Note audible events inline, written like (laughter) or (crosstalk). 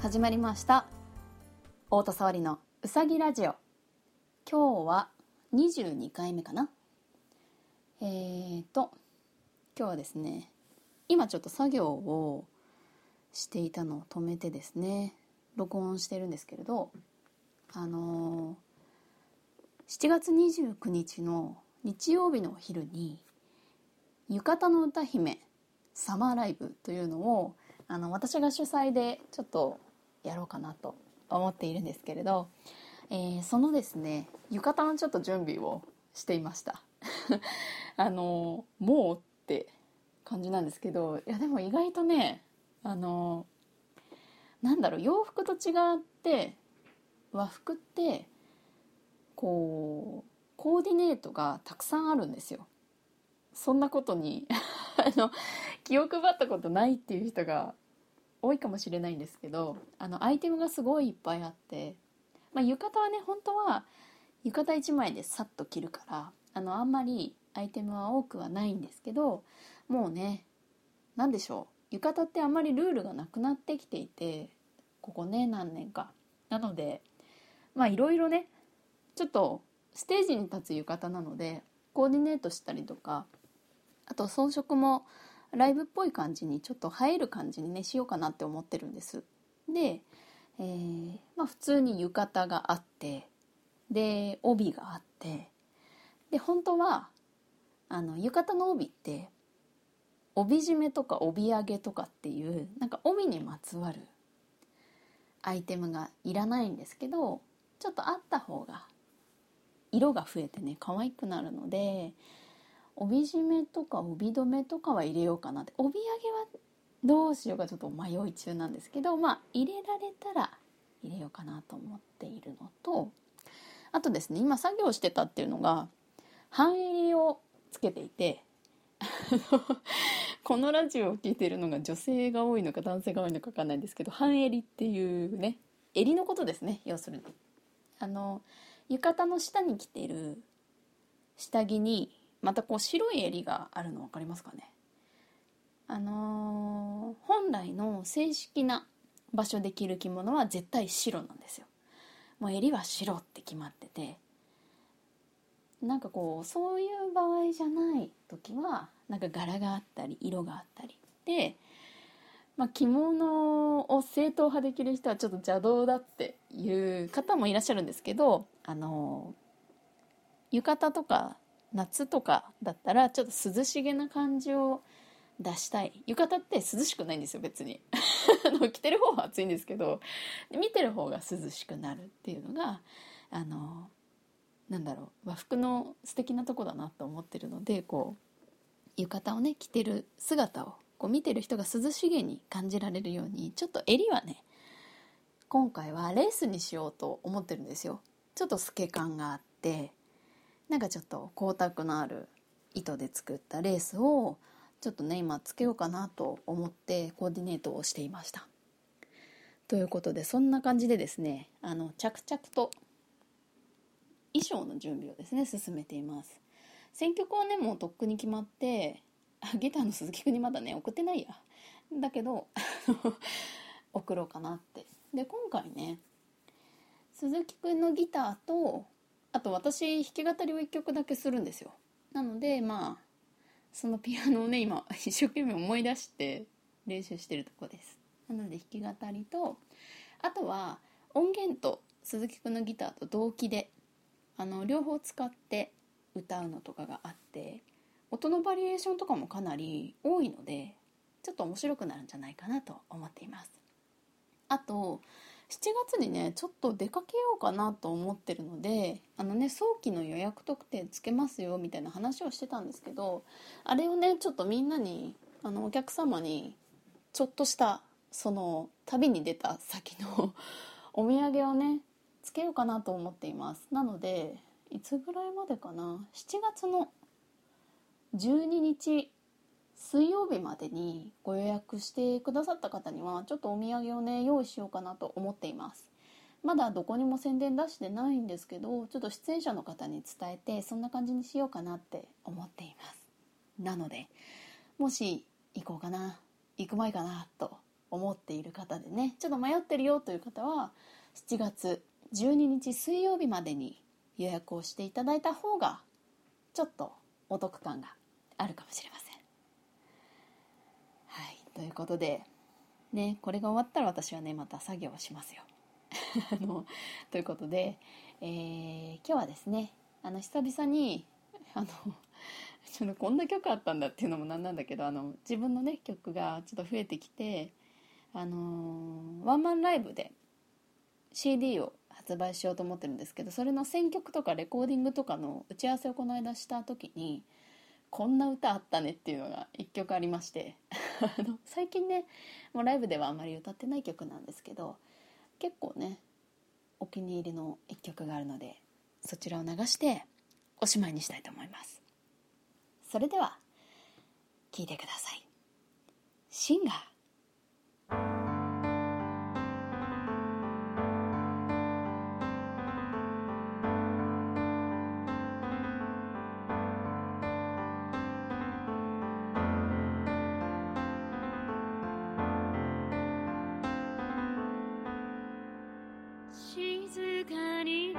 始まりました。太田沙織のうさぎラジオ。今日は22回目かな。えーと今日はですね今ちょっと作業をしていたのを止めてですね録音してるんですけれどあのー、7月29日の日曜日のお昼に浴衣の歌姫サマーライブというのをあの私が主催でちょっとやろうかなと思っているんですけれど、えー、そのですね浴衣のちょっと準備をしていました。(laughs) あのもうって感じなんですけどいやでも意外とねあのなんだろう洋服と違って和服ってこうコーディネートがたくさんあるんですよ。そんなことに (laughs) あの気を配ったことないっていう人が多いかもしれないんですけどあのアイテムがすごいいっぱいあって、まあ、浴衣はね本当は浴衣1枚でさっと着るからあのあんまりアイテムは多くはないんですけどもうね何でしょう浴衣ってあんまりルールがなくなってきていてここね何年か。なのでまあいろいろねちょっとステージに立つ浴衣なのでコーディネートしたりとかあと装飾もライブっぽい感じにちょっと映える感じにねしようかなって思ってるんです。で、えー、まあ普通に浴衣があってで帯があってで本当はあの浴衣の帯って帯締めとか帯揚げとかっていうなんか帯にまつわるアイテムがいらないんですけどちょっとあった方が色が増えてね可愛くなるので帯締めとか帯留めとかは入れようかなって。帯揚げはどうしようかちょっと迷い中なんですけどまあ入れられたら入れようかなと思っているのとあとですね今作業してたっていうのが半襟をつけていて (laughs) このラジオを聴いてるのが女性が多いのか男性が多いのか分かんないんですけど半襟っていうね襟のことですね要するに。あの浴衣の下に着てる下着にまたこう白い襟があるの分かりますかね？あのー、本来の正式な場所で着る着物は絶対白なんですよ。もう襟は白って決まってて。なんかこうそういう場合じゃない時はなんか柄があったり色があったり。で、まあ、着物を正統派で着る人はちょっと邪道だっていう方もいらっしゃるんですけどあの浴衣とか夏とかだったらちょっと涼しげな感じを出したい。浴衣って涼しくないんですよ別に。(laughs) 着てる方は暑いんですけど見てる方が涼しくなるっていうのがあのなんだろう和服の素敵なとこだなと思ってるのでこう浴衣をね着てる姿をこう見てる人が涼しげに感じられるようにちょっと襟はね今回はレースにしようと思ってるんですよ。ちょっと透け感があってなんかちょっと光沢のある糸で作ったレースをちょっとね今つけようかなと思ってコーディネートをしていました。ということでそんな感じでですねあの着々と衣装の準備をですね進めています。選曲はねもうとっくに決まってあギターの鈴木くんにまだね送ってないや。だけど (laughs) 送ろうかなって。で今回ね鈴木くんのギターとあと私弾き語りを1曲だけするんですよ。なのでまあそのピアノをね今 (laughs) 一生懸命思い出して練習してるとこです。なので弾き語りとあとは音源と鈴木くんのギターと同期であの両方使って歌うのとかがあって音のバリエーションとかもかなり多いのでちょっと面白くなるんじゃないかなと思っています。あと7月にねちょっと出かけようかなと思ってるのであのね早期の予約特典つけますよみたいな話をしてたんですけどあれをねちょっとみんなにあのお客様にちょっとしたその旅に出た先の (laughs) お土産をねつけようかなと思っています。なのでいつぐらいまでかな？7月の12日水曜日までにご予約してくださった方にはちょっとお土産をね用意しようかなと思っていますまだどこにも宣伝出してないんですけどちょっと出演者の方に伝えてそんな感じにしようかなって思っていますなのでもし行こうかな行く前かなと思っている方でねちょっと迷ってるよという方は7月12日水曜日までに予約をしていただいた方がちょっとお得感があるかもしれません。ということでねこれが終わったら私はねまた作業をしますよ。(laughs) あのということで、えー、今日はですねあの久々にあの (laughs) ちょっとこんな曲あったんだっていうのもなんなんだけどあの自分のね曲がちょっと増えてきてあのワンマンライブで CD を発売しようと思ってるんですけどそれの選曲とかレコーディングとかの打ち合わせをこの間した時にこんな歌あったねっていうのが1曲ありまして (laughs) (laughs) あの最近ねもうライブではあまり歌ってない曲なんですけど結構ねお気に入りの一曲があるのでそちらを流しておしまいにしたいと思います。それでは聴いてください。シンガー。静かに